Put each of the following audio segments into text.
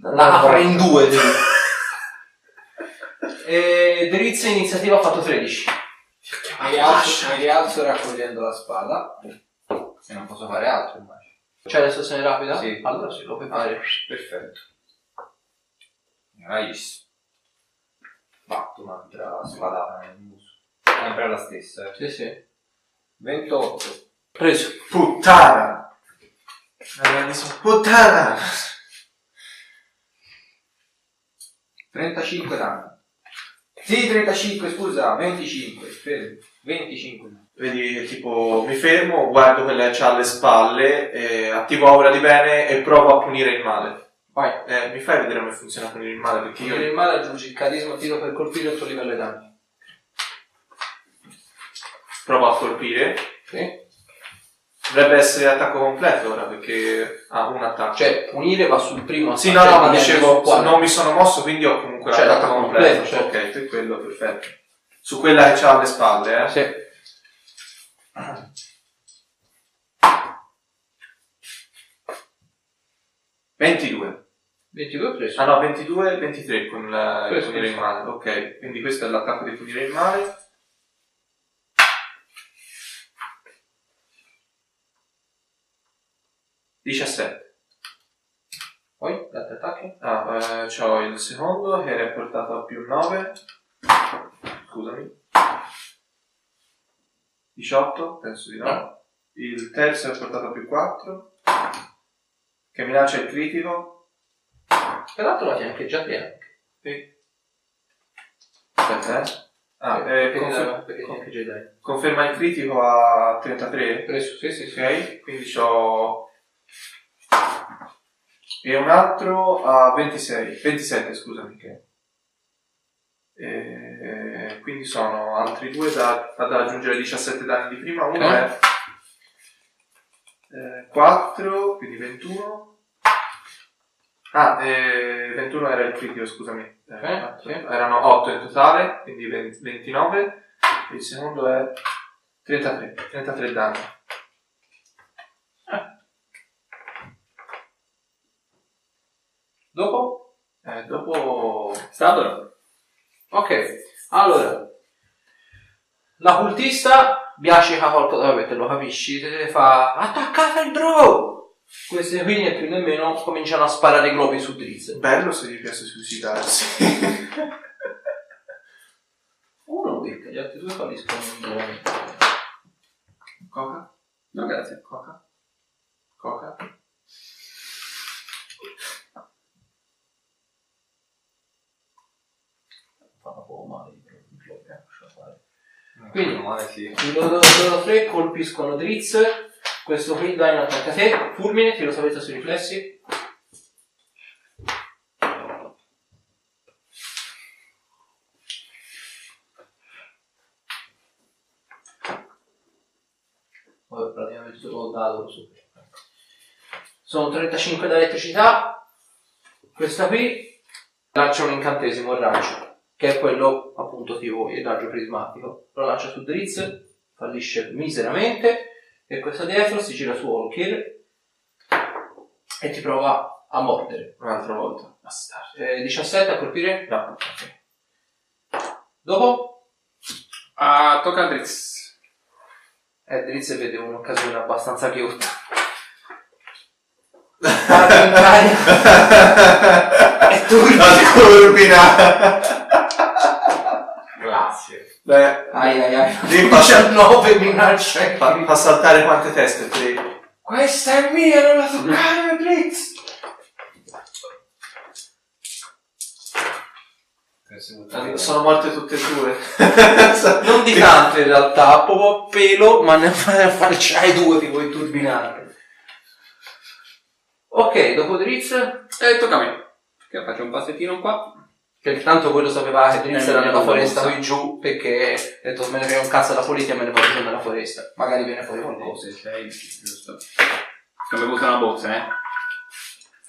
La apre in due. e Drizz iniziativa ha fatto 13. Mi rialzo, mi rialzo raccogliendo la spada. E non posso fare altro, immagino. C'è l'azione rapida? Sì. Allora sì, lo puoi fare. Perfetto. Nice. Fatto un'altra spadata nel muso. Sempre la stessa, eh. Sì, sì. 28. Preso. Puttana! Mi sono- Puttana! 35 danni. Sì, 35, scusa, 25. fermo. 25 danni. Vedi tipo mi fermo, guardo quella che c'ha alle spalle, eh, attivo aura di bene e provo a punire il male. Vai. Eh, mi fai vedere come funziona punire il male? Perché Io io... il male aggiungi il carisma tiro per colpire il tuo livello di danni. provo a colpire. Sì. Dovrebbe essere attacco completo ora perché ha un attacco. Cioè, punire va sul primo sì, attacco, no, no, ma dicevo, non mi sono mosso, quindi ho comunque Cioè, l'attacco l'attacco completo. completo, certo. Ok, per quello, perfetto. Su quella che c'ha alle spalle, eh. Sì. 22. 22 preso. Ah no, 22 e 23 con la- il punire questo. male. Ok, quindi questo è l'attacco di punire il male. Diciassette. Poi, gli altri attacchi? Ah, eh, c'ho il secondo che era portato a più 9. Scusami. 18, penso di no. No. Il terzo è portato a più 4. Che mi lancia il critico. Peraltro la già piena. Sì. Aspetta, eh. Ah, eh, perché confer- perché anche Jedi. conferma il critico a 33. Preso, sì, sì, sì. Ok, quindi c'ho... E un altro a 26, 27 scusami. che- E quindi sono altri due da, ad aggiungere 17 danni di prima, uno Ok. è eh, 4, quindi 21. Ah, eh, 21 era il critico, scusami. Eh, Ok, sì. Erano 8 in totale, quindi 20 29. Il secondo è 33, 33 danni. Dopo? Eh, dopo... Stato? Ok, allora. La cultista, Biascica colpo, vabbè te lo capisci, te fa attaccate il draw! Queste qui né più nemmeno cominciano a sparare globi su Drizz. Bello se gli piace suicidarsi. Uno becca, gli altri due falliscono. Coca? No, grazie. Coca? Coca? Fanno poco male i globi, eh, lascia fare. Quindi, sì. Loro, loro tre colpiscono Drizz, questo qui dai un attacco a te, fulmine, tiro salvezza sui riflessi. Vabbè, praticamente solo dato lo supero. Sono 35 d'elettricità, questa qui lancia un incantesimo, il raggio, che è quello appunto tipo il raggio prismatico. Lo lancia su Drizz, fallisce miseramente, e questo dietro si gira su Olkir e ti prova a mordere. Un'altra volta. Bastardo. Eh, 17 a colpire? No. Ok. Dopo? Ah, tocca a Drizz. Eh, Drizz vede un'occasione abbastanza cute. Guarda in aria. E tu La turbina! Beh, Ai ai ai. Devi passare- 19 minaccia. fa, fa saltare quante teste, prego. Questa è mia, non la toccare, Drizz. Eh, Sono morte tutte e due. Non di tanto in realtà, proprio a pelo, ma ne facciai due che vuoi turbinare. Ok, dopo Drizz, E tocca a me. Che faccio un passettino qua. Che tanto voi lo sapevate, Drizz Eh, era nella lo foresta qui giù, perché ha detto me ne frega un cazzo la politica e me ne vado giù nella foresta. Magari viene fuori qualcosa. 6, giusto. Ho bevuto una bozza, eh?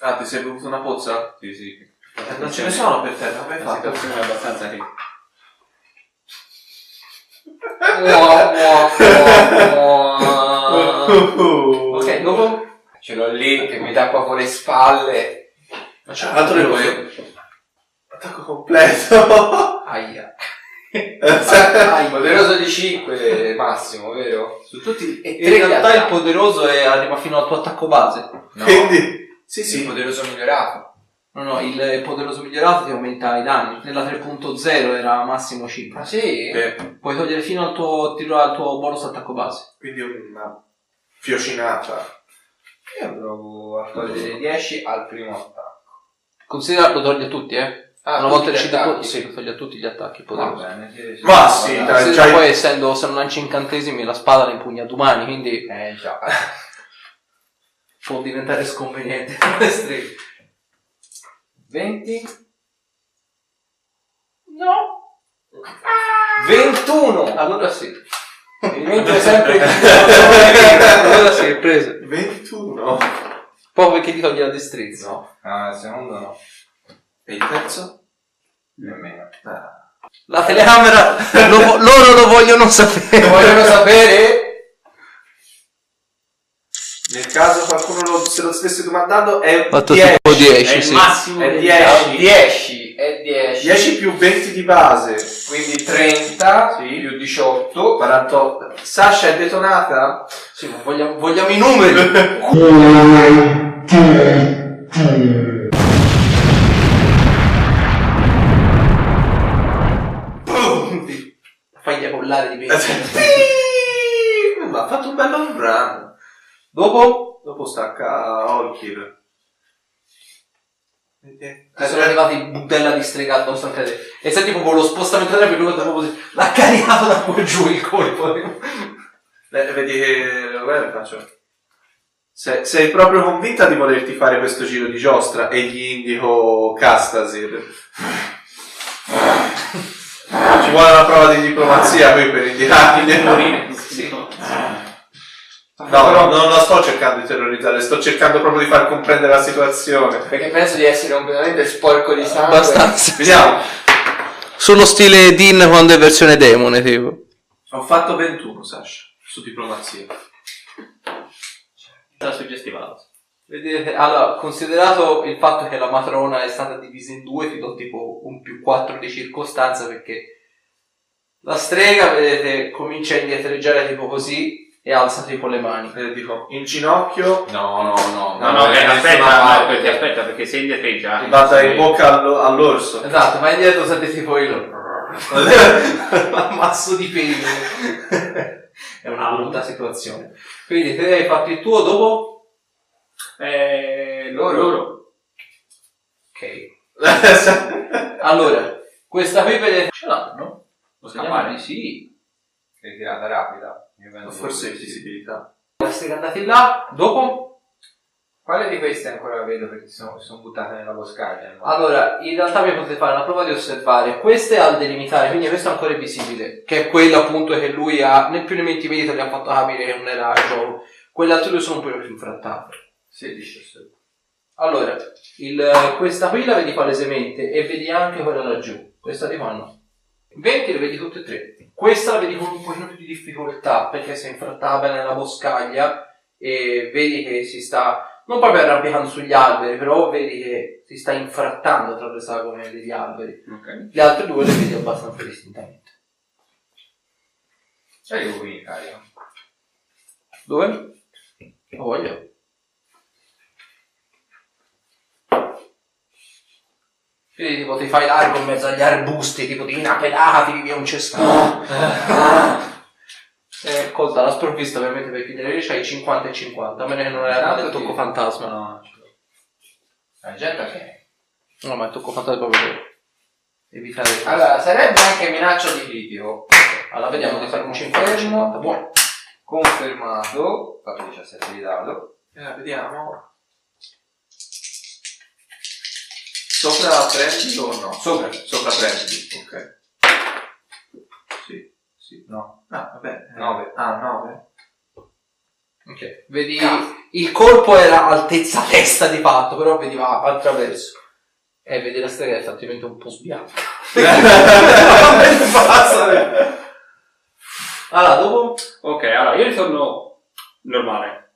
Ah, ti sei bevuto una pozza? Sì, sì. Eh, non ce ne sono per terra, come hai La fatto? situazione è abbastanza ricca. Ok, dopo? Ce l'ho lì che mi tappa con le spalle. Ma c'è Altro che poderoso. Attacco completo. Aia. Il poderoso di 5 massimo, vero? Su tutti... E In realtà il poderoso è- arriva fino al tuo attacco base. No. Quindi, sì, Il sì. poderoso migliorato. No, no, il, il poderoso migliorato ti aumenta i danni. Nella 3.0 era massimo 5. Ah sì? Eh, Puoi togliere fino al tuo, tiro al tuo bonus attacco base. quindi una fiocinata. Io provo a togliere 10 al primo attacco. Considera lo togli a tutti, eh. Ah, Una volta tutti gli riuscito attacchi? sì, a tutti gli attacchi. Va bene, sì, sì. Ma sì, Va dai. bene. Considera già- poi essendo, se non lanci incantesimi, la spada la impugna domani, quindi Eh già. può diventare sconveniente per le streghe. 20? No. 21! Allora sì. Mi dimentico sempre di allora sì, è preso. 21. Poi perché ti togli la destrezza. No, ah, il secondo no. E il terzo? Nemmeno. Ah. La telecamera lo loro lo vogliono sapere. Vogliono sapere? Nel caso qualcuno lo- se lo stesse domandando è Fatto 10. tipo 10, È il sì. massimo È del 10. È 10, è 10. 10 più 20 di base. Quindi 30 Sì. più 18. 48. Sasha è detonata? Sì, ma vogliamo, vogliamo i numeri. Ejaculare di pezzi. Ma ha fatto un bel home run. Dopo Dopo stacca Holkir. ti sono arrivati in budella di strega addosso anche a te. E senti proprio lo spostamento della pellicola proprio così. L'ha caricato da qua giù il colpo. Eh, vedi che guarda, faccio. Se- sei proprio convinta di volerti fare questo giro di giostra e gli indico Castasir. Ci vuole una prova di diplomazia qui per indicargli. Sì. No, no, non la sto cercando di terrorizzare, sto cercando proprio di far comprendere la situazione. Perché penso di essere completamente sporco di sangue. Abbastanza. Vediamo. Sullo stile Dean quando è versione demone, tipo. Ho fatto 21, Sasha, su diplomazia. La suggestiva. Vedete, allora, considerato il fatto che la matrona è stata divisa in due, ti do tipo un più 4 di circostanza perché la strega, vedete, comincia a indietreggiare tipo così e alza tipo le mani. E dico, in ginocchio, No, no, no. No, no, eh, aspetta, no, perché aspetta, perché se indietreggia. va dai bocca allo- all'orso. Esatto, ma indietro sente tipo il ammasso di peli. è una brutta situazione. Quindi te hai fatto il tuo dopo? Eh, Loro. loro. Ok. Allora, questa qui vedete ce l'hanno? Lo scappare? di sì. Tirata rapida. Penso Forse di visibilità. Strega andati là, dopo? Quale di queste ancora vedo perché sono, sono buttate nella boscaglia? no? Allora, in realtà vi potete fare la prova di osservare. Questa è al delimitare, quindi questo ancora è visibile. Che è quello appunto che lui ha, né più né meno medito, gli ha fatto capire che non era gioco. Quelle altre due sono un po' più infrattate. 16 osservo. Allora, il- questa qui la vedi palesemente e vedi anche quella laggiù. Questa di qua no. 20 le vedi tutte e tre. Questa la vedi con un pochino più di difficoltà perché si è infrattata nella boscaglia e vedi che si sta non proprio arrampicando sugli alberi, però vedi che si sta infrattando tra le sagome degli alberi. Ok. Le altre due le vedi abbastanza distintamente. Io qui carico. Dove? Lo voglio. Quindi tipo ti fai largo in mezzo agli arbusti, tipo ti inapelati, vivi a un cespuglo. Eh, colta la sprovvista ovviamente perché te c'hai 50 e 50, a meno che non è Tanto il tocco fantasma. No. La gente che... No, ma il tocco fantasma è proprio per evitare... Allora, sarebbe anche minaccia di critico. allora vediamo di fare un 50 e 50. Buono. Confermato. Fatto 17 di dado. Eh, vediamo. Sopra prendi o no? Sopra. Sopra prendi, ok. Sì, sì. No. Ah, vabbè. Nove. Ah, 9. Ok. Vedi, il colpo era altezza testa di fatto, però vedi va attraverso. E vedi la strega effettivamente un po' sbianca. Allora, dopo... Ok, allora io ritorno normale.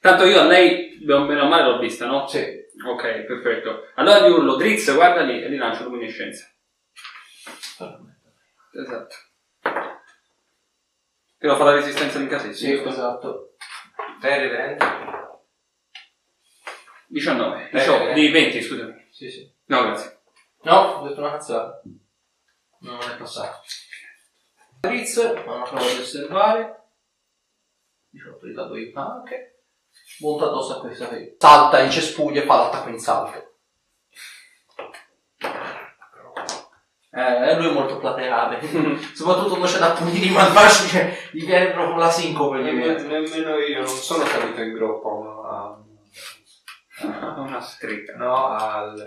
Tanto io a lei, bene o male, l'ho vista, no? Sì. Ok, perfetto. Allora gli urlo, Drizz, guarda lì, e gli lancio luminescenza. Esatto. Però fa la resistenza di casetta. Sì, esatto. Very, very. 19. Eh, 18, eh. di 20, scusami. Sì, sì. No, grazie. No, ho detto una cazzata. Non è passato. Fritz, fa una prova di osservare. 18 di dato io anche. Monta addosso a questa qui. Salta in cespuglio e fa l'attacco in salto. Eh, lui è molto plateale. Soprattutto quando c'è da punire malvagi, cioè, gli viene proprio la sincope. Viene. Nemmeno io non sono salito in groppa a una, Una scritta. no, al...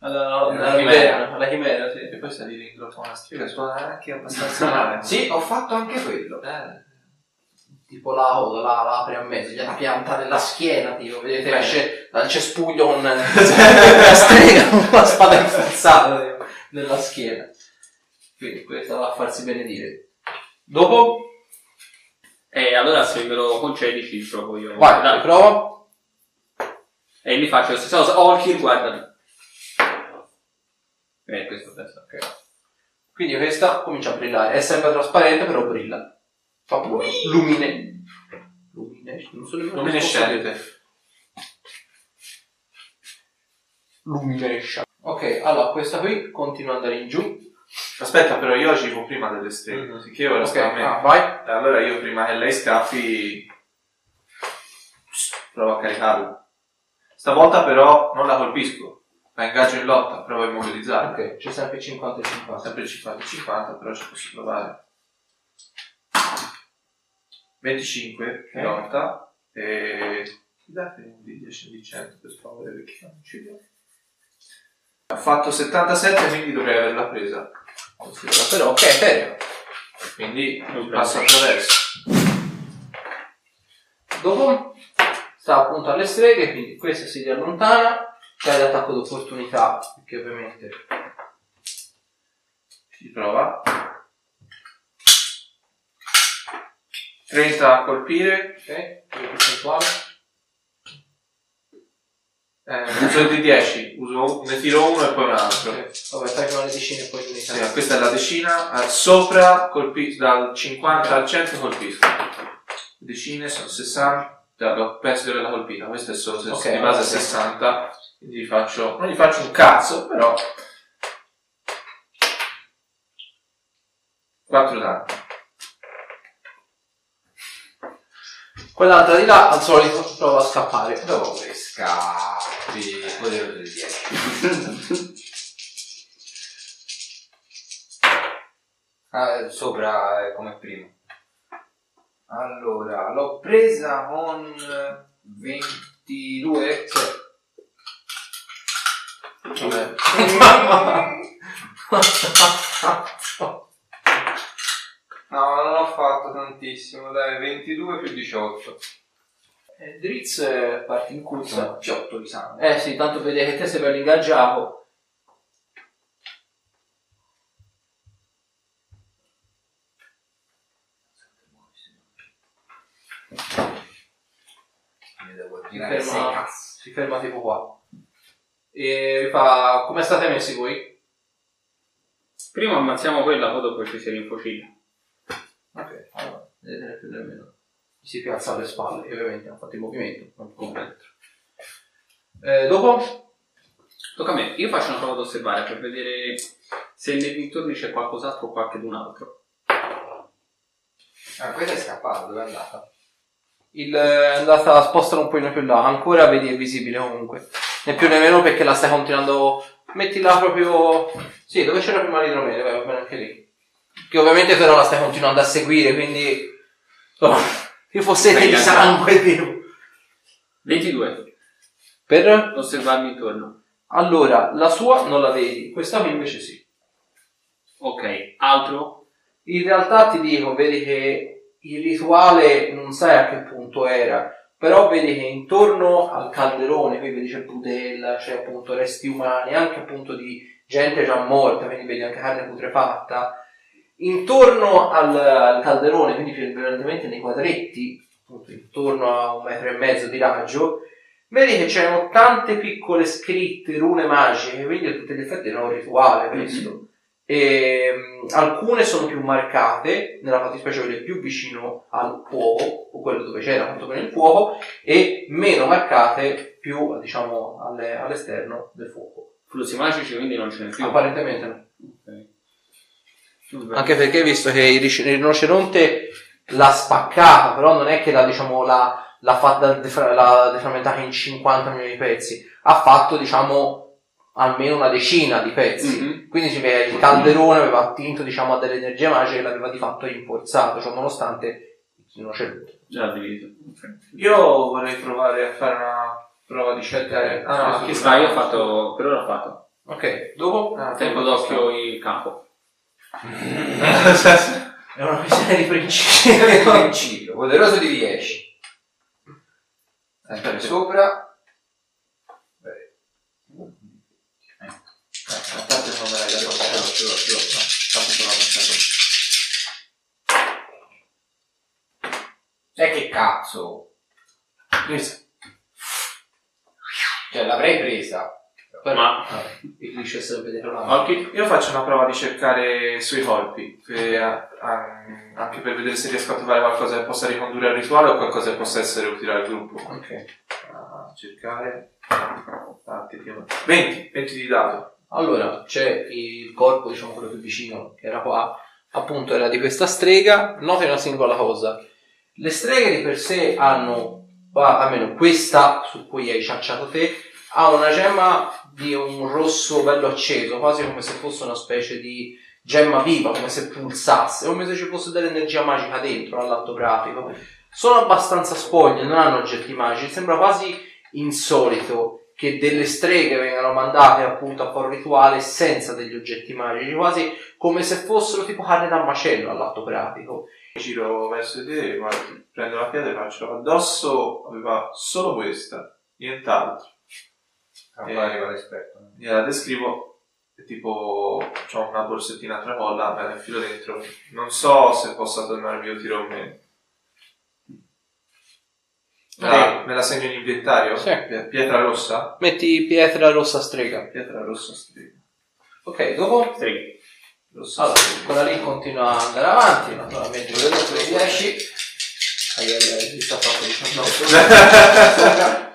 Alla, chimera. alla chimera, sì. E poi salire in groppa una strega suona anche abbastanza male. Sì, ho fatto anche quello. Eh, Tipo la coda, la, la apre a mezzo, gliela pianta nella schiena, tipo, vedete, esce dal cespuglio con la strega con la spada inforzata tipo, nella schiena. Quindi questo va a farsi benedire. Dopo, E allora se me lo concedi ci provo io. vai, Dai. prova. E gli faccio la stessa cosa. Olkir, guarda lì. Eh, questo penso. Ok. Quindi questa comincia a brillare, è sempre trasparente però brilla. Fa appunto lumine. Lumine, non so nemmeno luminescente. Luminescente. Ok, allora questa qui continua ad andare in giù. Aspetta, però io agivo prima delle Mhm. così che ora Ok, sta a me. ah, vai. E Allora io prima che lei scappi provo a caricarla. Stavolta però non la colpisco, la ingaggio in lotta, provo a immobilizzarla. Ok, c'è sempre 50 e 50. Sempre 50-50, però ci posso provare. 25 in lotta e... Date un di 10 di 100 per favore perché non ci vedo. Ha fatto 77 quindi dovrei averla presa. Considera, Però ok, serio. Quindi Non passo attraverso. Dopo sta appunto alle streghe, quindi questa si riallontana, c'è l'attacco d'opportunità, perché ovviamente Si prova. 30 a colpire. ok, percentuale. Eh, uso di 10, uso, ne tiro uno e poi un altro. Ok, Vabbè, fai una decina e poi l'unità. Sì, questa è la decina, sopra colpi- dal 50 al 100 colpisco. Decine sono 60, già, l'ho- penso di averla colpita, questa è solo se Ok, di base sì. 60, quindi gli faccio, non gli faccio un cazzo, però 4 danni. Quell'altra di là al solito prova a scappare. Dove scappi? Poderoso di 10. Ah, sopra è come prima. Allora, l'ho presa con 22. Vabbè. No, non ho fatto tantissimo, dai, 22 più 18. Eh, Dritz eh, parte in corsa. Sono fiotto di sangue. Eh sì, tanto vede che te sei bello ingaggiato. Si ferma, si ferma tipo qua. E vi fa, come state messi voi? Prima ammazziamo quella, poi dopo ci si rinfocilla. Allora, vedete più o meno. Si piazza alle spalle, e ovviamente hanno fatto il movimento, non come altro. Eh, dopo? Tocca a me. Io faccio una prova ad osservare per vedere se nei dintorni c'è qualcos'altro o qualche d'un altro. Ah, quella è scappata, dove è andata? Il, è andata a spostare un pochino più là, ancora vedi è visibile comunque. Né più né meno perché la stai continuando. Mettila proprio. Sì, dove c'era prima l'idromele, vai, va bene anche lì. Che ovviamente però la stai continuando a seguire, quindi. Oh, io fosse Stai di sangue, tipo. 22. Per? Osservarmi intorno. Allora, la sua non la vedi, questa qui invece sì. Ok. Altro? In realtà ti dico, vedi che il rituale non sai a che punto era, però vedi che intorno al calderone, qui vedi c'è budella, c'è appunto resti umani, anche appunto di gente già morta, quindi vedi anche carne putrefatta. Intorno al, al calderone, quindi prevalentemente nei quadretti, appunto intorno a un metro e mezzo di raggio, Vedi che c'erano tante piccole scritte, rune magiche, quindi a tutti gli effetti era un rituale questo. E, mh, alcune sono più marcate, nella fattispecie quelle più vicino al fuoco, o quello dove c'era appunto con il fuoco, e meno marcate più, diciamo, alle- all'esterno del fuoco. Flussi magici quindi non ce n'è più. Apparentemente no. Ok. Anche perché visto che il rinoceronte l'ha spaccata, però non è che l'ha, diciamo, l'ha, l'ha fatta l'ha deframmentata in 50 milioni di pezzi, ha fatto, diciamo, almeno una decina di pezzi. Mhm. Quindi si vede il calderone aveva attinto, diciamo, a delle energie magiche e l'aveva di fatto rinforzato, cioè nonostante il rinoceronte. Già diviso. Ok. Io vorrei provare a fare una prova di cercare. Ah no, Chi chi sta? Io ho fatto. Per ora ho fatto. Ok, dopo? Ah, Tengo d'occhio il campo. È una questione di principio. principio, poderoso di 10. Sempre sopra. Beh. Eh, tanto non me l'ho. Tanto sono avanzato. Sai che cazzo? Presa. Cioè l'avrei presa. Ma liscio è sempre dietro la Orchid? Io faccio una prova di cercare sui colpi, per- a- anche per vedere se riesco a trovare qualcosa che possa ricondurre al rituale o qualcosa che possa essere utile al gruppo. Ok. A cercare. Dio. 20, 20 di dato. Allora, c'è il corpo, diciamo quello più vicino, che era qua, appunto era di questa strega, noti una singola cosa. Le streghe di per sé hanno, almeno questa su cui hai ciacciato te, ha una gemma di un rosso bello acceso, quasi come se fosse una specie di gemma viva, come se pulsasse, come se ci fosse dell'energia magica dentro, all'atto pratico. Sono abbastanza spoglie, non hanno oggetti magici, sembra quasi insolito che delle streghe vengano mandate appunto a fare un rituale senza degli oggetti magici, quasi come se fossero tipo carne da macello all'atto pratico. Giro verso di te, guarda, prendo la pietra e faccio addosso, aveva solo questa, nient'altro. Ah, qua arriva l'esperto. Gliela descrivo, è tipo, c'ho una borsettina a tracolla, me la infilo dentro. Non so se possa tornarmi utile o meno. Me la, me la segno in inventario? Sì. Pie- Pietra rossa? Metti pietra rossa strega. Pietra rossa strega. Ok, dopo? Streghi. Rossa Allora, strega. quella lì continua ad andare avanti, naturalmente Vedo sulle 10. Ai, ai, ai, si sta fatto 19.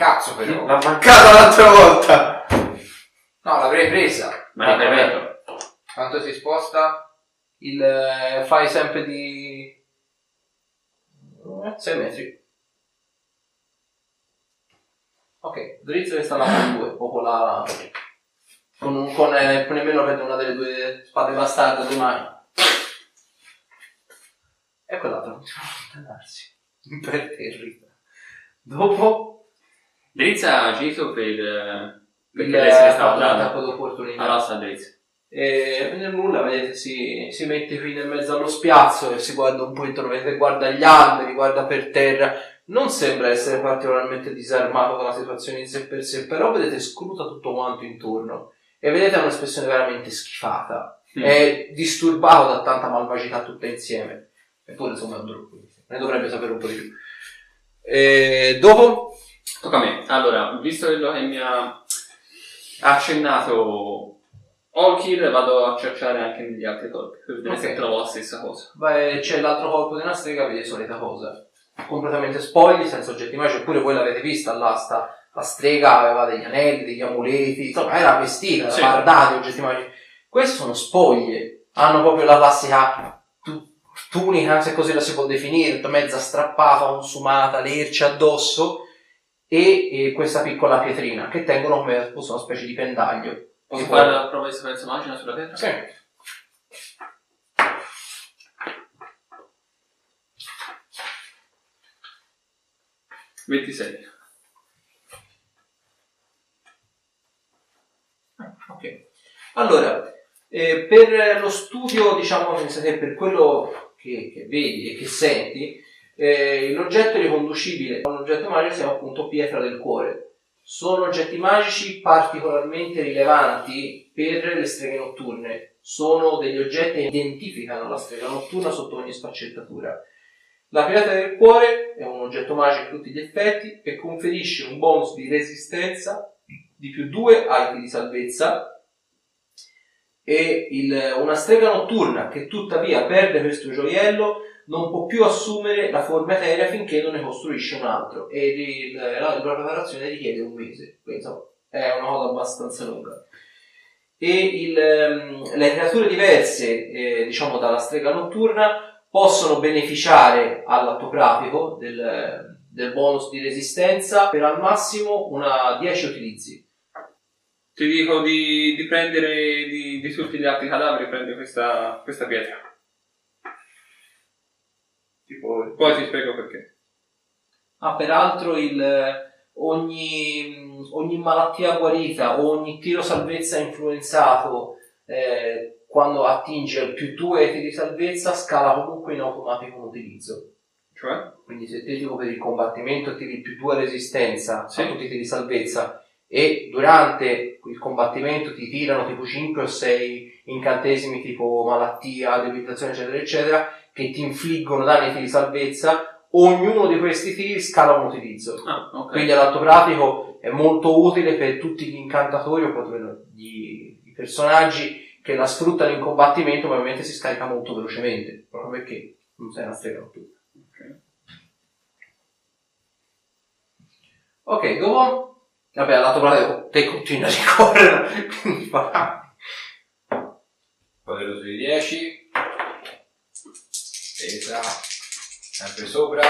Cazzo però? L'ha mancata l'altra volta! No, l'avrei presa. Ma ripeto. Quanto si sposta? Il, eh, fai sempre di 6 metri. Ok, drizzo che sta là con due, o con la... Con, un, con eh, nemmeno prende una delle due spade bastarde due mani. E quell'altro continua a allontanarsi. Imperterrita. Dopo Drizza ha agito per. eh, Perché lei se ne stava dando. d'opportunità. Allora sta drizza. E nel nulla, vedete, si, si mette qui nel mezzo allo spiazzo e si guarda un po' intorno, vedete, guarda gli alberi, guarda per terra. Non sembra essere particolarmente disarmato con la situazione in sé per sé, però vedete, scruta tutto quanto intorno. E vedete ha un'espressione veramente schifata. Mm. È disturbato da tanta malvagità tutta insieme. Eppure, insomma, è un quindi ne dovrebbe sapere un po' di più. E dopo? Tocca a me. Allora, visto quello che mi ha accennato Olkir, vado a cercare anche negli altri colpi per vedere Ok. se trovo la stessa cosa. Vai, c'è l'altro corpo di una strega, vedi solita cosa. Completamente spogli, senza oggetti magici, eppure voi l'avete vista l'asta. La strega aveva degli anelli, degli amuleti, insomma era vestita, era Sì. bardata oggetti magici. Queste sono spoglie, hanno proprio la classica tu- tunica, se così la si può definire, mezza strappata, consumata, lerce addosso, e, e questa piccola pietrina, che tengono come fosse una specie di pendaglio. Posso fare poi- la prova di sapienza magica sulla pietra? Sì. Sì. 26. Ok. Allora, eh, per lo studio, diciamo, per quello che, che vedi e che senti, eh, l'oggetto riconducibile a un oggetto magico si chiama appunto pietra del cuore. Sono oggetti magici particolarmente rilevanti per le streghe notturne. Sono degli oggetti che identificano la strega notturna sotto ogni sfaccettatura. La pietra del cuore è un oggetto magico a tutti gli effetti e conferisce un bonus di resistenza di più 2 ai tiri di salvezza e il- una strega notturna che tuttavia perde questo gioiello non può più assumere la forma eterea finché non ne costruisce un altro e il- la, la preparazione richiede un mese, quindi insomma è una cosa abbastanza lunga. E il, ehm, le creature diverse, eh, diciamo dalla strega notturna, possono beneficiare all'atto pratico del, del bonus di resistenza per al massimo una 10 utilizzi. Ti dico di, di prendere di, di tutti gli altri cadaveri, prendi questa, questa pietra. Poi ti spiego perché. Ah, peraltro il, ogni, ogni malattia guarita o ogni tiro salvezza influenzato eh, quando attinge al più 2 tiri di salvezza scala comunque in automatico un utilizzo. Cioè? Quindi se te tipo per il combattimento tiri più 2 resistenza Sì. a tutti i tiri di salvezza e durante il combattimento ti tirano tipo 5 o 6 incantesimi tipo malattia, debilitazione eccetera eccetera che ti infliggono danni di salvezza. Ognuno di questi tiri scala un utilizzo. Ah, ok. quindi all'atto pratico è molto utile per tutti gli incantatori o quantomeno gli, i personaggi che la sfruttano in combattimento ma ovviamente si scarica molto velocemente. Proprio perché? Non sei una strega notturna Ok, dopo? Vabbè, al lato pratico te continui a ricorrere, quindi fa. Poderoso di 10. Pesa. Sempre sopra.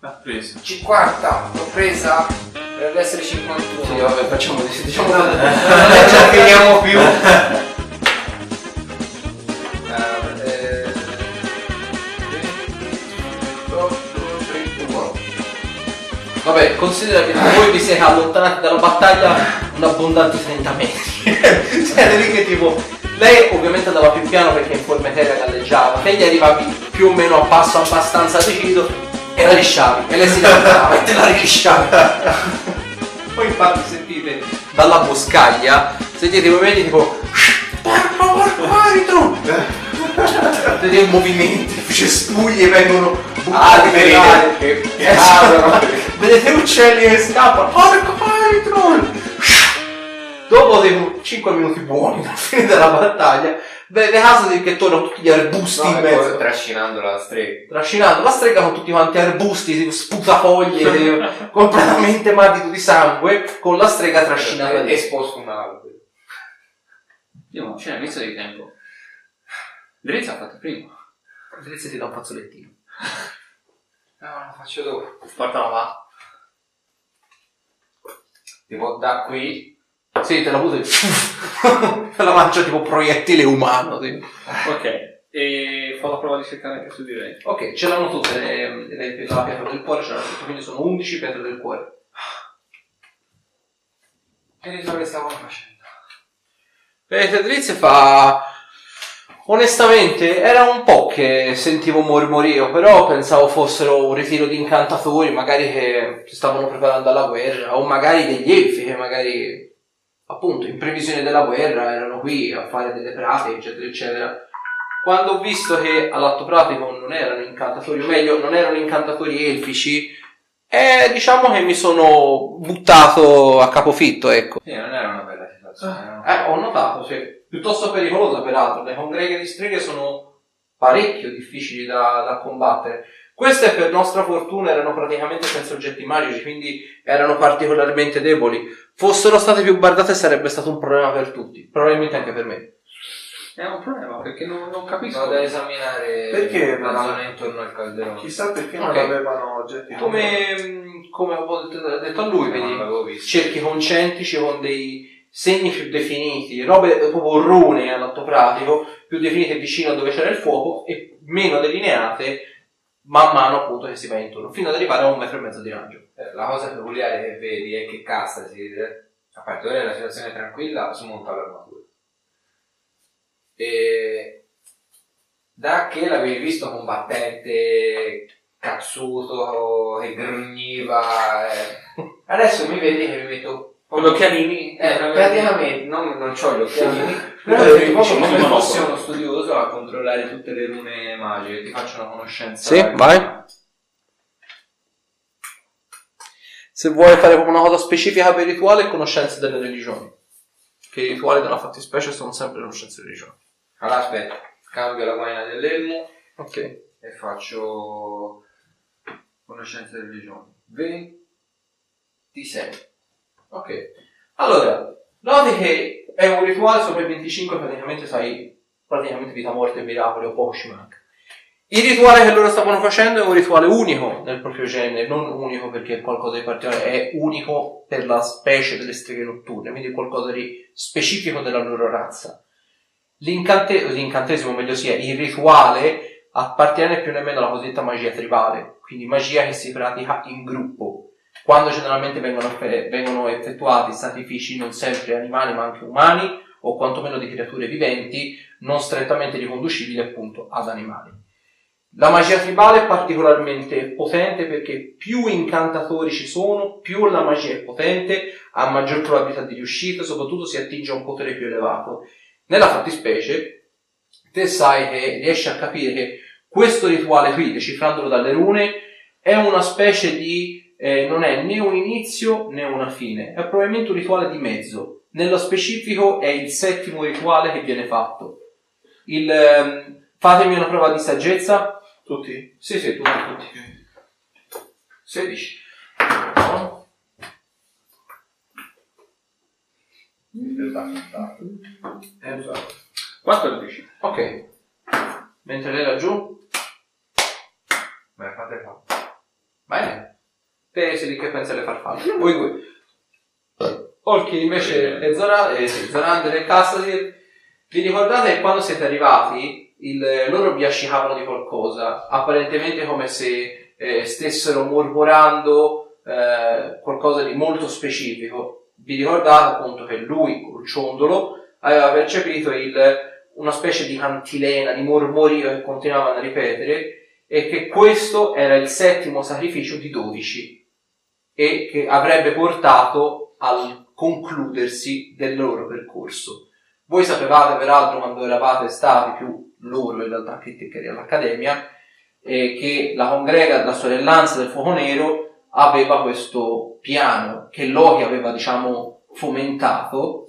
l'ha preso. 50. L'ho presa per essere 51. Sì, vabbè, facciamo diciamo non ci affiniamo più. Vabbè, considera che voi vi siete allontanati dalla battaglia un abbondante 30 metri. Siete lì che tipo. Lei ovviamente andava più piano perché in forma eterea galleggiava, te gli arrivavi più o meno a passo abbastanza deciso e la lisciavi. E lei si levantava e te la rilisciavi. Poi infatti sentite dalla boscaglia, sentite i movimenti tipo. Porco porco arbitro! Vedete movimenti, cespugli vengono buttati per vedete Vedete uccelli che scappano. Porco arbitro! Dopo tipo 5 minuti buoni alla fine della battaglia, vede casa di che tornano tutti gli arbusti in No, mezzo. ecco, trascinando la strega. Trascinando la strega con tutti quanti arbusti, sputafoglie, completamente madito di sangue, con la strega trascinata lì. esposto un albero. Io non c'è inizio di tempo. Drizza ha fatto prima. Vedete ti dà un fazzolettino. No, lo faccio dopo. Portala là. Tipo da qui. Sì, te la butto e te la mangia tipo proiettile umano. sì. Ok. E fa la prova di cercare anche su di lei. Ok, ce l'hanno tutte le, le, la pietra del cuore, ce l'hanno tutte, quindi sono 11 pietre del cuore. Che ne so che stavamo facendo? Vedete, Drizze fa... Onestamente, era un po' che sentivo mormorio, però pensavo fossero un ritiro di incantatori, magari che si stavano preparando alla guerra, o magari degli elfi che magari, appunto, in previsione della guerra erano qui a fare delle pratiche, eccetera, eccetera. Quando ho visto che all'atto pratico non erano incantatori, o meglio, non erano incantatori elfici, eh, diciamo che mi sono buttato a capofitto, ecco. Sì, non era una bella situazione. no? Eh, ho notato, sì. Piuttosto pericolosa, peraltro. Le congreghe di streghe sono parecchio difficili da, da combattere. Queste, per nostra fortuna, erano praticamente senza oggetti magici, quindi erano particolarmente deboli. Fossero state più bardate sarebbe stato un problema per tutti, probabilmente anche per me. È un problema perché non, non capisco. Vado ad esaminare Perché la non- zona intorno al calderone. Chissà perché Ok. non avevano oggetti Come, come ho detto- a lui, vedi, cerchi concentrici con dei segni più definiti, robe proprio rune all'atto pratico, più definite vicino a dove c'era il fuoco e meno delineate man mano appunto che si va intorno, fino ad arrivare a un metro e mezzo di raggio. Eh, La cosa peculiare che vedi è che cassa si a parte ora una situazione tranquilla, smonta l'armatura. E da che l'avevi visto combattente cazzuto che grugniva, eh, adesso mi vedi che mi metto Con gli occhialini? Eh, praticamente non, non ho gli occhialini, Però Eh, è poco Come come se fosse fossi uno studioso a controllare tutte le rune magiche, ti faccio una conoscenza. Sì, vai. Se vuoi fare proprio una cosa specifica per rituale, conoscenze delle religioni. Che i rituali della fattispecie sono sempre conoscenze religioni. Allora aspetta, cambio la guaina dell'elmo Ok. e faccio conoscenza delle religioni. 26. Ok. Allora, noti che è un rituale sopra i 25, praticamente sai, praticamente vita, morte miracoli o poco. Il rituale che loro stavano facendo è un rituale unico nel proprio genere, non unico perché è qualcosa di particolare, è unico per la specie delle streghe notturne, quindi qualcosa di specifico della loro razza. L'incante- l'incantesimo, meglio sia, il rituale appartiene più o meno alla cosiddetta magia tribale, quindi magia che si pratica in gruppo. Quando generalmente vengono, vengono effettuati sacrifici non sempre animali ma anche umani o quantomeno di creature viventi, non strettamente riconducibili appunto ad animali. La magia tribale è particolarmente potente perché più incantatori ci sono, più la magia è potente, ha maggior probabilità di riuscita, soprattutto si attinge a un potere più elevato. Nella fattispecie, te sai che riesci a capire che questo rituale qui, decifrandolo dalle rune, è una specie di, eh, non è né un inizio né una fine, è probabilmente un rituale di mezzo. Nello specifico è il settimo rituale che viene fatto. Il, ehm, fatemi una prova di saggezza. Tutti? Sì, sì, tutti, tutti. 16. No? Eh, lo so. 14. Ok. Mentre lei laggiù, Beh, fate fa. bene. Te lì che pensi alle farfalle. Voi due. Olchi invece e Zoran- eh, sì, Zorander e Cassadil. Vi ricordate quando siete arrivati, il- loro vi ascicavano di qualcosa, apparentemente come se eh, stessero mormorando eh, qualcosa di molto specifico. Vi ricordate appunto che lui, col ciondolo, aveva percepito il- una specie di cantilena, di mormorio che continuavano a ripetere e che questo era il settimo sacrificio di 12 e che avrebbe portato al concludersi del loro percorso. Voi sapevate peraltro quando eravate stati più loro in realtà che te che all'Accademia eh, che la congrega, la sorellanza del fuoco nero aveva questo piano che Loki aveva diciamo fomentato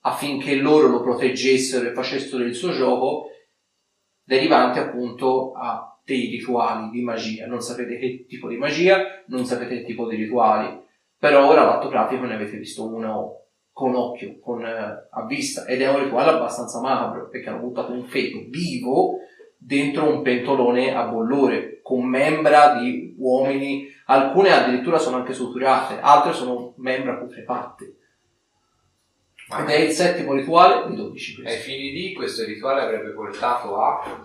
affinché loro lo proteggessero e facessero il suo gioco derivante appunto a dei rituali di magia. Non sapete che tipo di magia, non sapete che tipo di rituali, però ora l'atto pratico ne avete visto uno con occhio, con, eh, a vista, ed è un rituale abbastanza macabro, perché hanno buttato un feto vivo dentro un pentolone a bollore, con membra di uomini, alcune addirittura sono anche suturate, altre sono membra putrefatte. Ed è il settimo rituale di 12 Ai fini di questo rituale avrebbe portato a...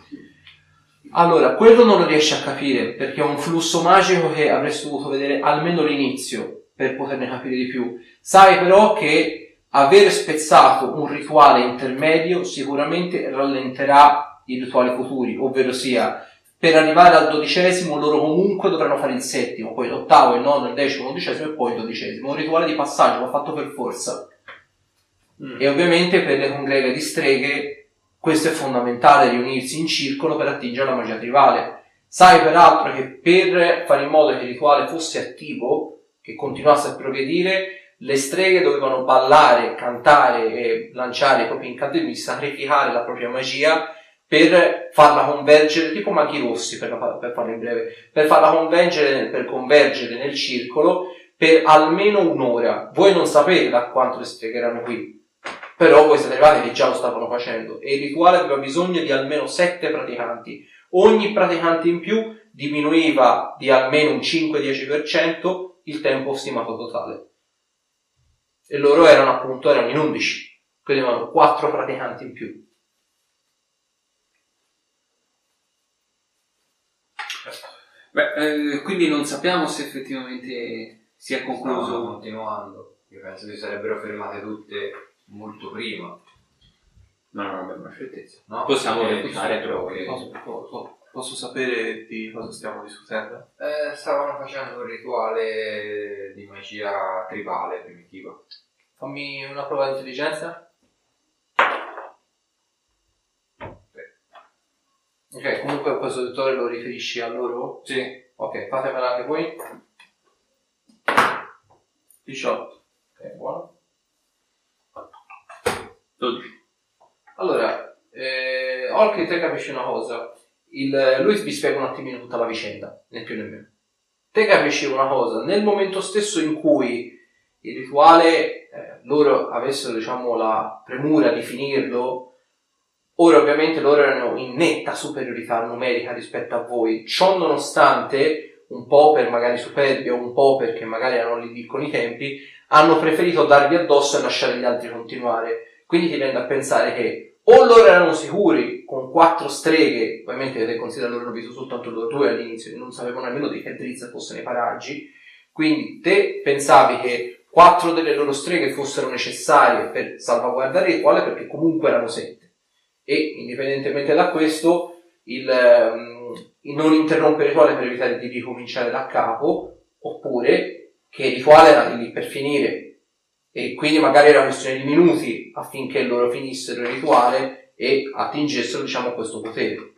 Allora, quello non lo riesci a capire perché è un flusso magico che avresti dovuto vedere almeno l'inizio per poterne capire di più. Sai però che aver spezzato un rituale intermedio sicuramente rallenterà i rituali futuri, ovvero sia per arrivare al dodicesimo loro comunque dovranno fare il settimo, poi l'ottavo, il nono, il decimo, l'undicesimo e poi il dodicesimo. Un rituale di passaggio va fatto per forza. E ovviamente per le congreghe di streghe questo è fondamentale, riunirsi in circolo per attingere la magia tribale. Sai peraltro che per fare in modo che il rituale fosse attivo, che continuasse a progredire, le streghe dovevano ballare, cantare e lanciare i propri incantesimi, sacrificare la propria magia per farla convergere, tipo maghi rossi per, per farlo in breve, per farla convergere, per convergere nel circolo per almeno un'ora. Voi non sapete da quanto le streghe erano qui, però voi siete arrivati che già lo stavano facendo e il rituale aveva bisogno di almeno sette praticanti. Ogni praticante in più diminuiva di almeno un 5-10% il tempo stimato totale. E loro erano appunto erano in 11, quindi avevano 4 praticanti in più. Beh, eh, quindi non sappiamo se effettivamente si è Concluso concluso. continuando. Io penso che si sarebbero fermate tutte molto prima. No, no, abbiamo la certezza. No, Possiamo eh, replicare però. Posso, posso, posso, sapere di cosa stiamo discutendo? Eh, stavano facendo un rituale di magia tribale primitiva. Fammi una prova di intelligenza. Ok, comunque questo dottore lo riferisci a loro? Sì. Ok, fatemela anche voi. 18. Ok, buono. 12. Allora, eh, te capisci una cosa. Il, lui vi spiega un attimino tutta la vicenda, né più né meno. Te capisci una cosa, nel momento stesso in cui il rituale, eh, loro avessero diciamo la premura di finirlo, ora ovviamente loro erano in netta superiorità numerica rispetto a voi, ciò nonostante, un po' per magari superbia, un po' perché magari erano lì con i tempi, hanno preferito darvi addosso e lasciare gli altri continuare. Quindi ti viene a pensare che o loro erano sicuri con quattro streghe, ovviamente avete considerato loro visto soltanto loro due all'inizio, non sapevano nemmeno di che Drizzt fosse nei paraggi, quindi te pensavi che quattro delle loro streghe fossero necessarie per salvaguardare il rituale perché comunque erano sette. E indipendentemente da questo, il, ehm, il non interrompere il rituale per evitare di ricominciare da capo, oppure che il rituale era lì per finire e quindi magari era questione di minuti affinché loro finissero il rituale e attingessero diciamo questo potere.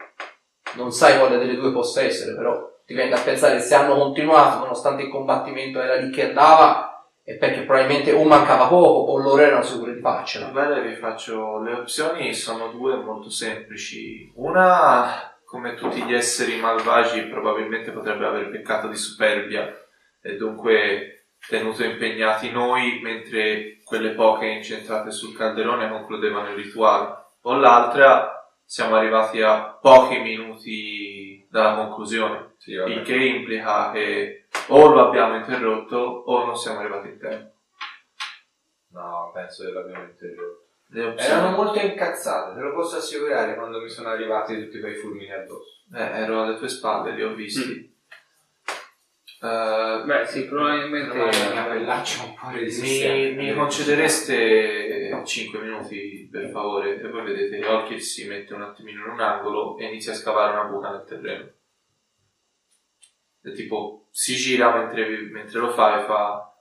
Non sai quale delle due possa essere, però ti viene da pensare se hanno continuato nonostante il combattimento era lì che andava è perché probabilmente o mancava poco o loro erano sicuri di farcela. Guarda, vi faccio le opzioni sono due molto semplici. Una, come tutti gli esseri malvagi, probabilmente potrebbe aver peccato di superbia e dunque tenuto impegnati noi mentre quelle poche incentrate sul calderone concludevano il rituale. O l'altra, siamo arrivati a pochi minuti dalla conclusione, Sì, il che implica che o lo abbiamo interrotto o non siamo arrivati in tempo. No, penso che l'abbiamo interrotto. Erano molto incazzate, te lo posso assicurare quando mi sono arrivati tutti quei fulmini addosso. Eh, ero alle tue spalle, li ho visti. Eh, Beh, sì, probabilmente. Un po' mi, resistente. mi concedereste 5 minuti per favore e voi vedete Olkir si mette un attimino in un angolo e inizia a scavare una buca nel terreno. E tipo si gira mentre, mentre lo fa e fa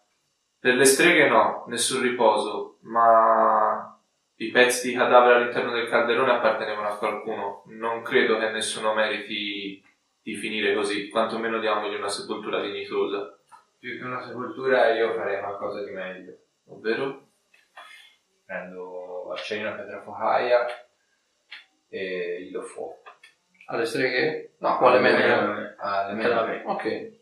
per le streghe no, nessun riposo, ma i pezzi di cadavere all'interno del calderone appartenevano a qualcuno. Non credo che nessuno meriti di finire così, quantomeno diamogli una sepoltura dignitosa. Più che una sepoltura io farei qualcosa di meglio. Ovvero? Prendo accenno a pietra focaia e gli do fuoco. Alle streghe? No, quale Alle meno? Alle mele. Ok.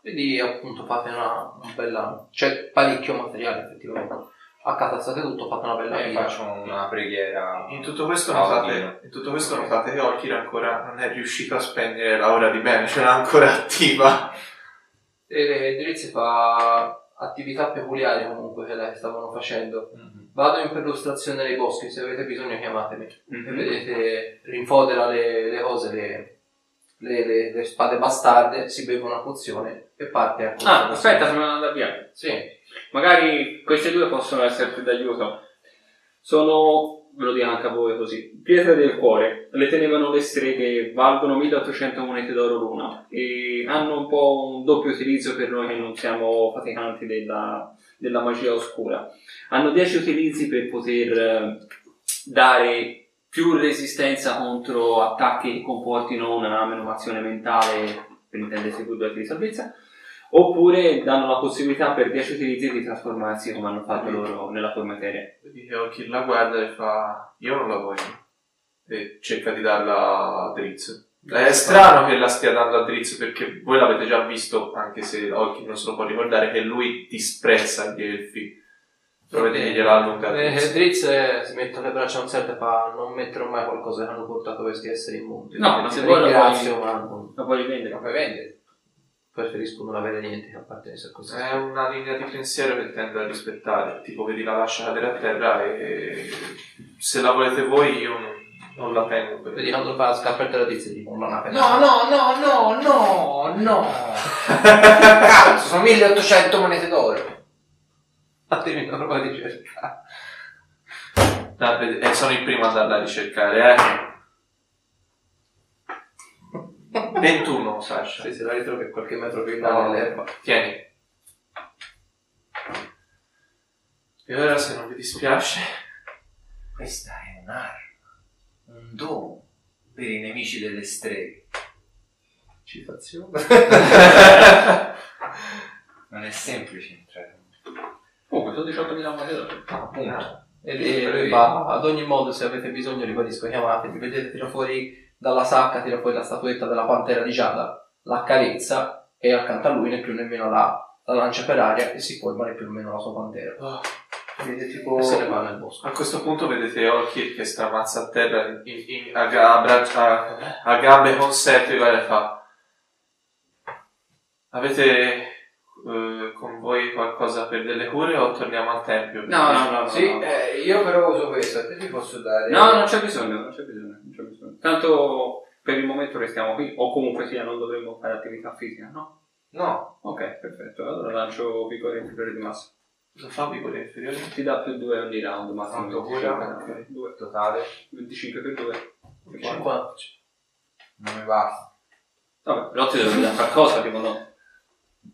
Quindi appunto fate una, una bella... c'è parecchio materiale effettivamente. Accatazzate tutto, fate una bella E pila. faccio una preghiera. In tutto questo notate, in tutto questo notate che Olkir ancora non è riuscito a spegnere la ora di bene, ce l'ha ancora attiva. E Drizzy fa attività peculiari comunque che lei stavano facendo. Mhm. Vado in perlustrazione nei boschi, se avete bisogno chiamatemi. E Mhm. vedete, rinfodera le, le cose, le, le- le- le spade bastarde, si beve una pozione e parte a Ah, aspetta, prima di andare via. Sì. Magari queste due possono esserti d'aiuto. Sono, ve lo dico anche a voi così, pietre del cuore. Le tenevano le streghe, valgono 1800 monete d'oro l'una e hanno un po' un doppio utilizzo per noi che non siamo faticanti della, della magia oscura. Hanno 10 utilizzi per poter eh, dare più resistenza contro attacchi che comportino una menomazione mentale, per intendersi dati di salvezza, oppure danno la possibilità per 10 utilizzi di trasformarsi come hanno fatto loro nella forma eterea. Vedi che Olkir la guarda e fa io non la voglio. E cerca di darla a Drizzt. È strano che la stia dando a Drizzt perché voi l'avete già visto, anche se Olkir non se lo può ricordare, che lui disprezza gli elfi. Vedete che gliela allunga Eh, Drizzt. Drizz eh, si mette le braccia a un certo e fa non metterò mai qualcosa che hanno portato questi esseri immondi. No, ma se vuoi la ringrazio, ma puoi rivendere? Lo puoi vendere. Preferisco non avere niente che appartenesse a questo. È una linea di pensiero che tendo a rispettare. Tipo, vedi, la lascia cadere a terra e se la volete voi io non, non la tengo per Vedi quando fa la scarpetta da Drizz tipo non la No, no, no, no, no, no. Cazzo, sono 1800 monete d'oro. Fatemi una prova di cercare. Eh, sono il primo ad andarla a ricercare, eh. 21, Sasha. Sì, se la ritrovi qualche metro più in là No. nell'erba. Tieni. E ora, se non vi dispiace, Questa è un'arma, un dono per i nemici delle streghe. Citazione. Non è semplice entrare. Comunque, sono 18.000 monete d'oro. Appunto. E e lui ad ogni modo se avete bisogno ribadisco chiamatemi, vedete tira fuori dalla sacca, tira fuori la statuetta della pantera di Giada, la carezza e accanto a lui né più nemmeno la, la lancia per aria e si forma né più nemmeno la sua pantera. Oh, vede tipo... E se ne va nel bosco. A questo punto vedete Orchid che stramazza a terra in- in- a, a a- a gambe con sette e fa Avete eh, con voi qualcosa per delle cure o torniamo al tempio? No, no, no. no, Sì, no. eh, io però uso questo, a te ti posso dare... No, non c'è bisogno, non c'è bisogno, non c'è bisogno. Tanto per il momento restiamo qui, o comunque sia, non dovremmo fare attività fisica, no? No, Ok, perfetto. Allora lancio vigore inferiore di massa. Cosa fa piccoli inferiori? Ti dà più 2 ogni round, massimo Quanto 25. cura? Ok, 2. totale, 25 per 2. 50. non mi basta. Vabbè, però ti devo dare qualcosa, tipo no.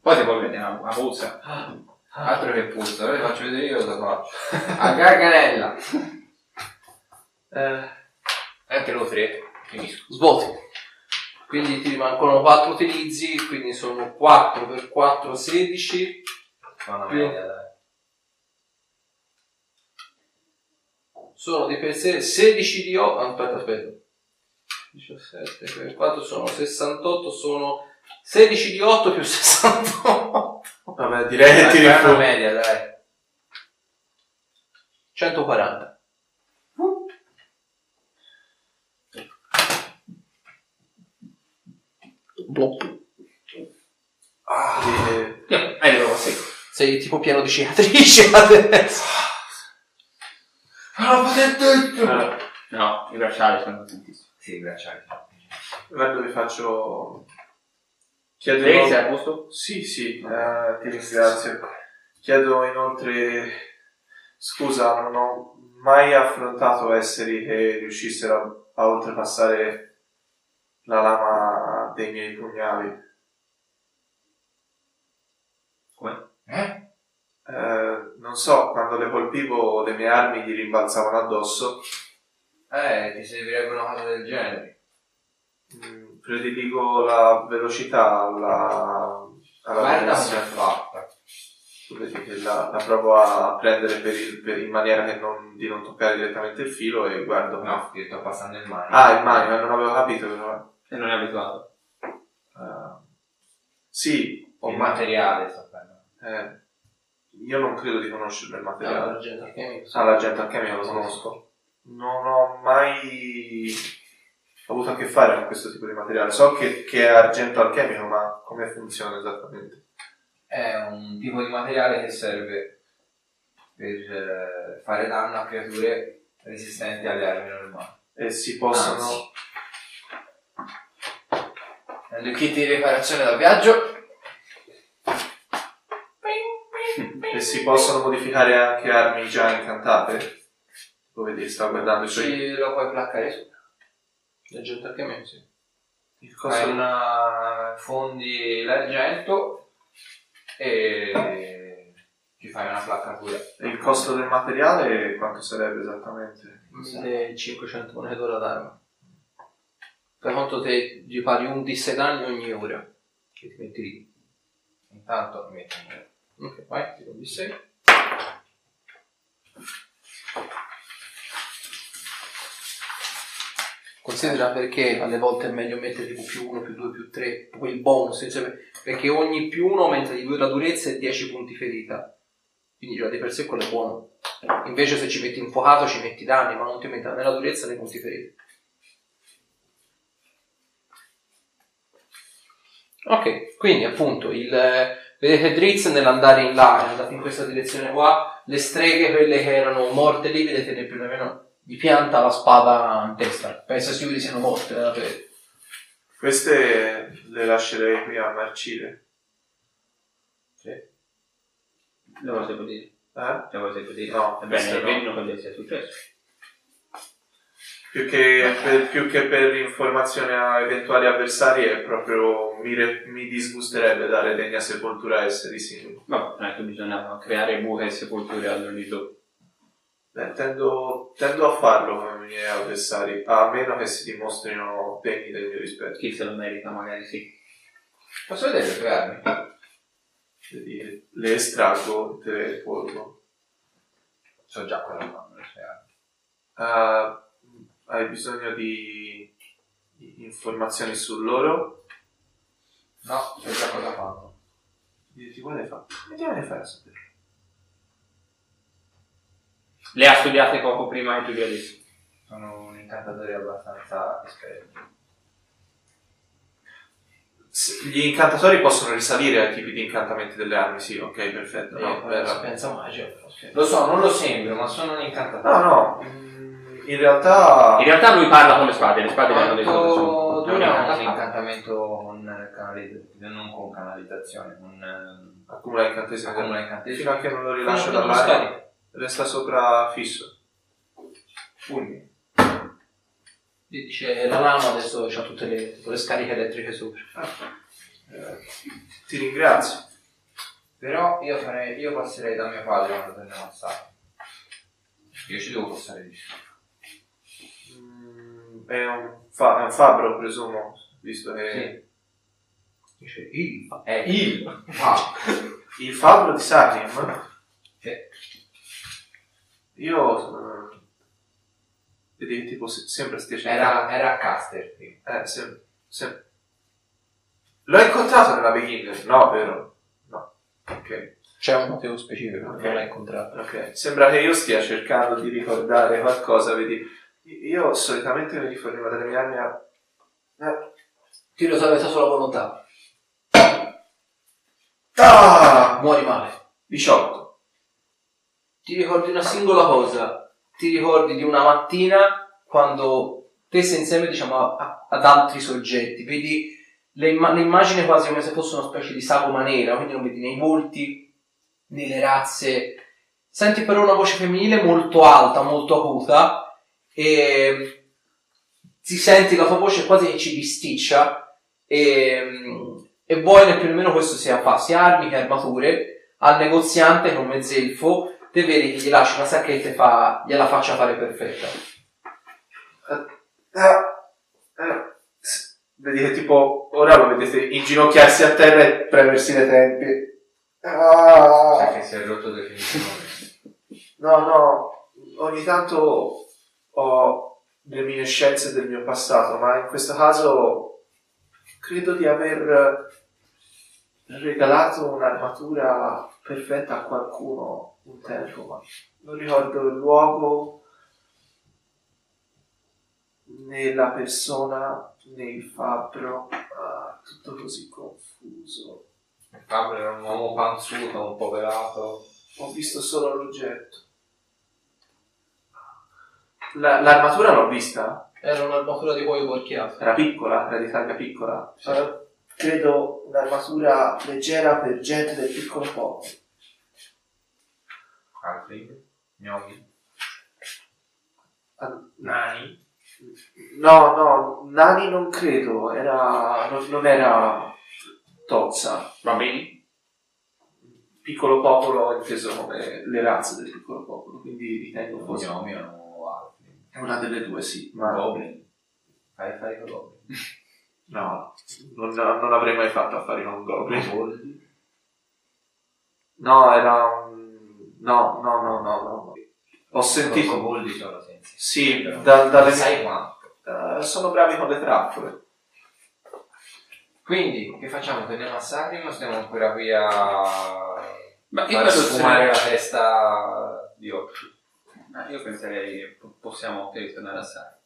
Poi se vuoi vedere una, una puzza. Altro che puzza, ora ti faccio vedere io cosa faccio. A garganella. Eh, Anche lo 3, finisco. svolti. Quindi ti rimangono 4 utilizzi, quindi sono 4 per 4, 16. Fa una media, dai. Sono di per sé 16 di 8. Aspetta, aspetta. 17 per 4 sono 68, sono 16 di 8 più 68. Vabbè, direi che fai una media, dai. 140. Eh, Eh, Hai detto così. Sei tipo pieno di cicatrici adesso. Ah, potete... eh, No, i bracciali sono tantissimi. Sì, bracciali. guarda, vi faccio... Chiedo... Lei sei a posto? Sì, sì, eh, ti ringrazio. Chiedo inoltre scusa, non ho mai affrontato esseri che riuscissero a oltrepassare la lama dei miei pugnali. Come? Eh? Eh, non so, quando le colpivo le mie armi gli rimbalzavano addosso. Eh, ti servirebbe una cosa del genere. Mm, prediligo la velocità alla, alla Guarda come è fatta. Che la, la provo a prendere per il- per- in maniera che non- di non toccare direttamente il filo e guardo. No, ti sto passando il mani. Ah, il mani, non avevo capito però. E non è abituato. Sì, ho Il ma- materiale parlando. eh, io non credo di conoscerlo il materiale. l'argento alchemico. Ah, l'agente alchemico lo conosco. Non ho mai avuto a che fare con questo tipo di materiale. So che, che è argento alchemico, ma come funziona esattamente? È un tipo di materiale che serve per eh, fare danno a creature resistenti alle armi normali. E si possono... Anzi. Il kit di riparazione da viaggio. E si possono modificare anche armi già incantate? Lo vedi, sta guardando i suoi... Ci lo puoi placcare su. L'argento alchemico, sì. Il costo Fai una fondi l'argento e ci fai una placcatura. E il costo del materiale quanto sarebbe esattamente? 1500 monete d'oro d'arma. Per quanto te gli pari un di 6 danni ogni ora. Che ti metti lì. Intanto mi metto in Ok, vai, tiro un di 6. Considera perché alle volte è meglio mettere tipo più 1, più 2, più 3, quel bonus, insomma, perché ogni più 1 aumenta di 2 la durezza e 10 punti ferita. Quindi già di per sé quello è buono. Invece se ci metti infuocato ci metti danni, ma non ti aumenta né la durezza né i punti ferita. Ok, quindi appunto il, eh, vedete Drizzt nell'andare in là, è andato in questa direzione qua, le streghe, quelle che erano morte lì, vedete più né meno gli pianta la spada in testa. Pensa sicuro siano morte. eh, per- Queste le lascerei qui a marcire. Le vuoi sempre dire? Eh? Le vuoi sempre dire? No, Ebbene, queste no. vedi quello che sia successo. Più che, per, più che per informazione a eventuali avversari è proprio mi, re- mi disgusterebbe dare degna sepoltura a esseri simili. Vabbè, non è che bisogna creare buche e sepolture dove. Beh, tendo, tendo a farlo con i miei avversari, a meno che si dimostrino degni del mio rispetto. Chi se lo merita, magari sì. Posso vedere le tue armi? Quindi le estraggo te le porgo. So già cosa fanno le tue armi. Ah, hai bisogno di, di informazioni su loro? No, so già cosa fanno. Di di quale fa? Ne fai a sapere. Le ha studiate poco prima e tu di adesso. Sono un incantatore abbastanza esperto. Gli incantatori possono risalire ai tipi di incantamenti delle armi, sì, ok, perfetto. No, bella. pensa magica. ok. Lo so, non lo sembro, ma sono un incantatore. no, no, mm, in realtà... In realtà lui parla con le spade, le spade. Quanto Due dura un incantamento con canalizzazione, non con canalizzazione, con eh, Accumula incantesimi. accumula Fino incantesimi. a che non lo rilascio Quando dall'aria, resta sopra fisso. Fulmine. Dice la lama adesso ha tutte le, tutte le scariche elettriche sopra. Eh, ti ringrazio. Però io, farei, io passerei da mio padre quando torniamo a Sara. Io ci devo passare di più. È, un fa- è un fabbro, presumo, visto che... Dice il È il ah, Il fabbro di Sarim? Sì. Io... eh, Vedi tipo se- sembra stia era, era a Caster prima. Eh, sem- sem- L'ho incontrato nella beginner? No, vero? No. Ok. C'è un motivo specifico, Ok. non l'hai incontrato. Ok, sembra che io stia cercando di ricordare qualcosa, vedi. Io solitamente mi rifornivo dalle mie armi a... Eh. Tiro salvezza sulla volontà. Ah! Muori male. 18. Ti ricordi una singola cosa? Ti ricordi di una mattina quando te sei insieme diciamo a- ad altri soggetti, vedi le imma- l'immagine quasi come se fosse una specie di sagoma nera, quindi non vedi nei volti, né le razze. Senti però una voce femminile molto alta, molto acuta e ti senti la tua voce quasi che ci bisticcia e, e vuoi che più o meno questo sia fa sia armi che armature al negoziante come zelfo te vedi che gli lascia una sacchetta e fa, gliela faccia fare perfetta. Ah, eh, s- vedi che tipo ora lo vedete inginocchiarsi a terra e premersi le tempie. Ah, Sai che si è rotto definitivamente. no, no, ogni tanto ho reminiscenze del mio passato, ma in questo caso credo di aver regalato un'armatura perfetta a qualcuno un tempo, ma non ricordo il luogo né la persona né il fabbro, ah, tutto così confuso. Il Fabio era un uomo panzuto, un po' pelato. Ho visto solo l'oggetto. La- l'armatura l'ho vista? Era un'armatura di cuoio porchiato. Era piccola, era di taglia piccola. Sì. Eh, credo un'armatura leggera per gente del piccolo popolo. Altri? Gnomi? Ah, Nani? No, no, Nani non credo, era, non, non era tozza. Bambini? Piccolo popolo inteso come le razze del piccolo popolo, quindi ritengo fosse Gnomi erano altri. È una delle due, sì. Ma Goblin? Fai fai con Goblin. no, non, non avrei mai fatto affari con Goblin. No, era un... No, no, no, no, no. Ho Sentito. Boldi sono sensi. Sì, da- dalle Sai quanto? Eh, sono bravi con le trappole. Quindi, che facciamo? Torniamo a Sarim o stiamo ancora qui a Ma io, far sfumare la testa di Occhi? Ma io penserei che po- possiamo ok, tornare a Sara.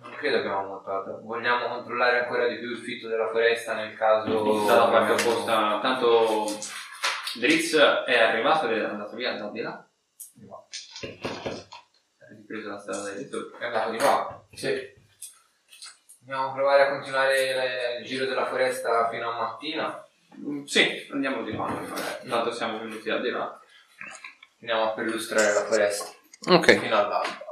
Non credo che abbiamo molto altro. Vogliamo controllare ancora di più il fitto della foresta nel caso... Dalla parte abbiamo- opposta, tanto Dritz è arrivato ed è andato via da di là. Di qua. Ha ripreso la strada del ritorno. È andato di qua. Sì. Vogliamo provare a continuare il giro della foresta fino a mattina? Mm, Sì, andiamo di qua. Tanto siamo venuti da di là. Andiamo a perlustrare la foresta Ok. fino all'alba.